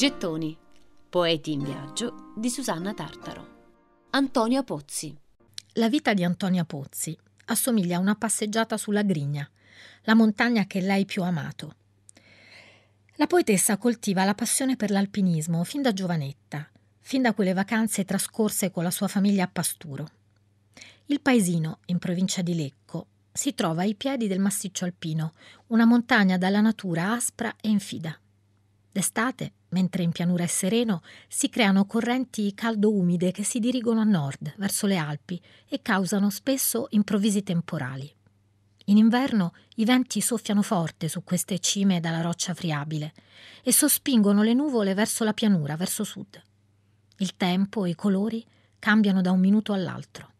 Gettoni. Poeti in viaggio di Susanna Tartaro. Antonia Pozzi. La vita di Antonia Pozzi assomiglia a una passeggiata sulla Grigna, la montagna che lei più amato. La poetessa coltiva la passione per l'alpinismo fin da giovanetta, fin da quelle vacanze trascorse con la sua famiglia a Pasturo. Il paesino, in provincia di Lecco, si trova ai piedi del massiccio alpino, una montagna dalla natura aspra e infida. D'estate, mentre in pianura è sereno, si creano correnti caldo-umide che si dirigono a nord, verso le Alpi, e causano spesso improvvisi temporali. In inverno i venti soffiano forte su queste cime dalla roccia friabile e sospingono le nuvole verso la pianura, verso sud. Il tempo e i colori cambiano da un minuto all'altro.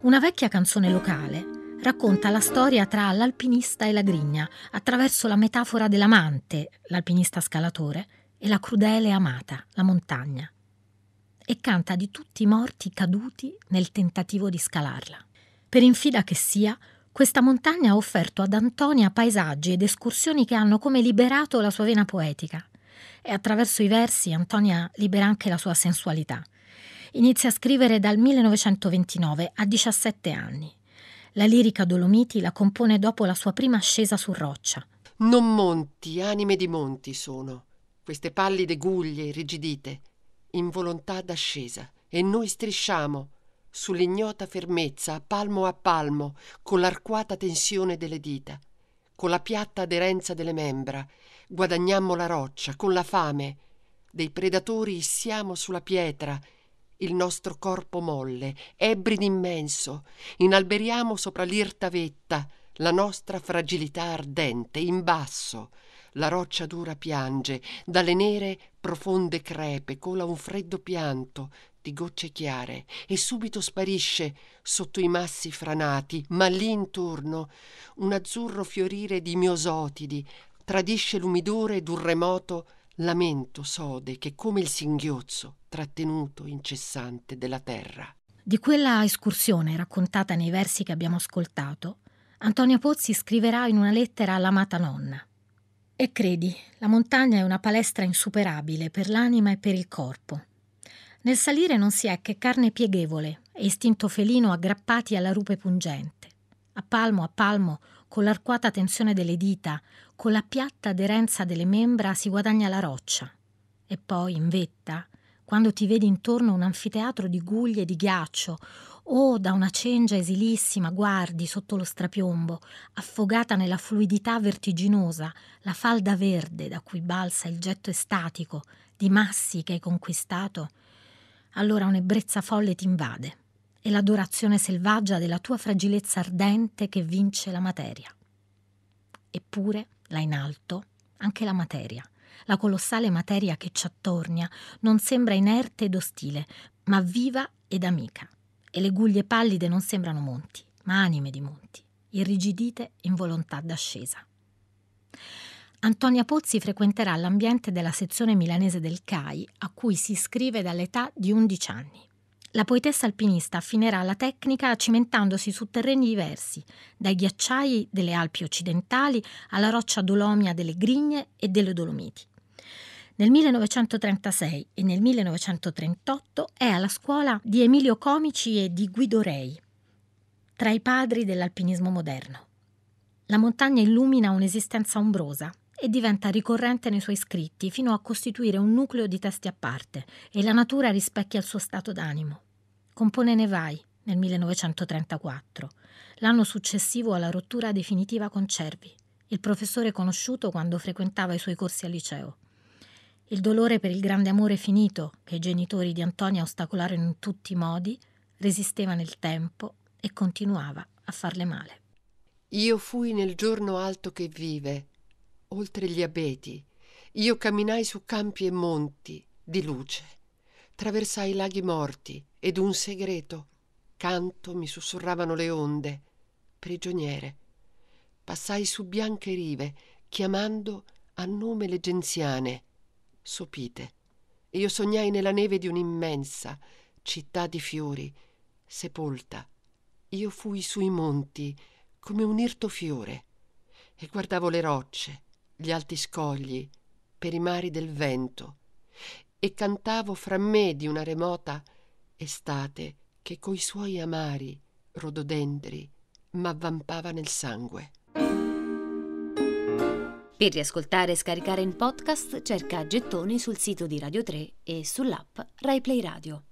Una vecchia canzone locale racconta la storia tra l'alpinista e la grigna attraverso la metafora dell'amante, l'alpinista scalatore, e la crudele amata, la montagna. E canta di tutti i morti caduti nel tentativo di scalarla. Per infida che sia, questa montagna ha offerto ad Antonia paesaggi ed escursioni che hanno come liberato la sua vena poetica. E attraverso i versi Antonia libera anche la sua sensualità. Inizia a scrivere dal 1929 a 17 anni. La lirica Dolomiti la compone dopo la sua prima ascesa su roccia. Non monti, anime di monti sono, queste pallide guglie irrigidite, in volontà d'ascesa, e noi strisciamo sull'ignota fermezza, a palmo a palmo, con l'arcuata tensione delle dita, con la piatta aderenza delle membra, guadagnammo la roccia, con la fame. Dei predatori issiamo sulla pietra, il nostro corpo molle, ebbri d'immenso, inalberiamo sopra l'irta vetta la nostra fragilità ardente, in basso. La roccia dura piange, dalle nere profonde crepe cola un freddo pianto di gocce chiare e subito sparisce sotto i massi franati, ma lì intorno un azzurro fiorire di miosotidi tradisce l'umidore d'un remoto lamento sode che come il singhiozzo trattenuto incessante della terra. Di quella escursione raccontata nei versi che abbiamo ascoltato, Antonia Pozzi scriverà in una lettera all'amata nonna. E credi, la montagna è una palestra insuperabile per l'anima e per il corpo. Nel salire non si è che carne pieghevole e istinto felino aggrappati alla rupe pungente. A palmo a palmo, con l'arcuata tensione delle dita, con la piatta aderenza delle membra si guadagna la roccia. E poi, in vetta, quando ti vedi intorno un anfiteatro di guglie di ghiaccio o da una cengia esilissima guardi sotto lo strapiombo, affogata nella fluidità vertiginosa, la falda verde da cui balza il getto estatico di massi che hai conquistato, allora un'ebbrezza folle ti invade e l'adorazione selvaggia della tua fragilezza ardente che vince la materia. Eppure, là in alto, anche la materia la colossale materia che ci attornia non sembra inerte ed ostile, ma viva ed amica. E le guglie pallide non sembrano monti, ma anime di monti, irrigidite in volontà d'ascesa. Antonia Pozzi frequenterà l'ambiente della sezione milanese del CAI, a cui si iscrive dall'età di 11 anni. La poetessa alpinista affinerà la tecnica cimentandosi su terreni diversi, dai ghiacciai delle Alpi occidentali alla roccia dolomia delle Grigne e delle Dolomiti. Nel 1936 e nel 1938 è alla scuola di Emilio Comici e di Guido Rei, tra i padri dell'alpinismo moderno. La montagna illumina un'esistenza ombrosa e diventa ricorrente nei suoi scritti fino a costituire un nucleo di testi a parte e la natura rispecchia il suo stato d'animo. Compone Nevai nel 1934, l'anno successivo alla rottura definitiva con Cervi, il professore conosciuto quando frequentava i suoi corsi al liceo. Il dolore per il grande amore finito che i genitori di Antonia ostacolarono in tutti i modi resisteva nel tempo e continuava a farle male. Io fui nel giorno alto che vive, oltre gli abeti. Io camminai su campi e monti di luce. Traversai laghi morti ed un segreto canto mi sussurravano le onde, prigioniere. Passai su bianche rive, chiamando a nome le genziane sopite. Io sognai nella neve di un'immensa città di fiori, sepolta. Io fui sui monti come un irto fiore. e guardavo le rocce, gli alti scogli, per i mari del vento e cantavo fra me di una remota estate che coi suoi amari rododendri m'avvampava nel sangue. Per riascoltare e scaricare in podcast cerca Gettoni sul sito di Radio 3 e sull'app RaiPlay Radio.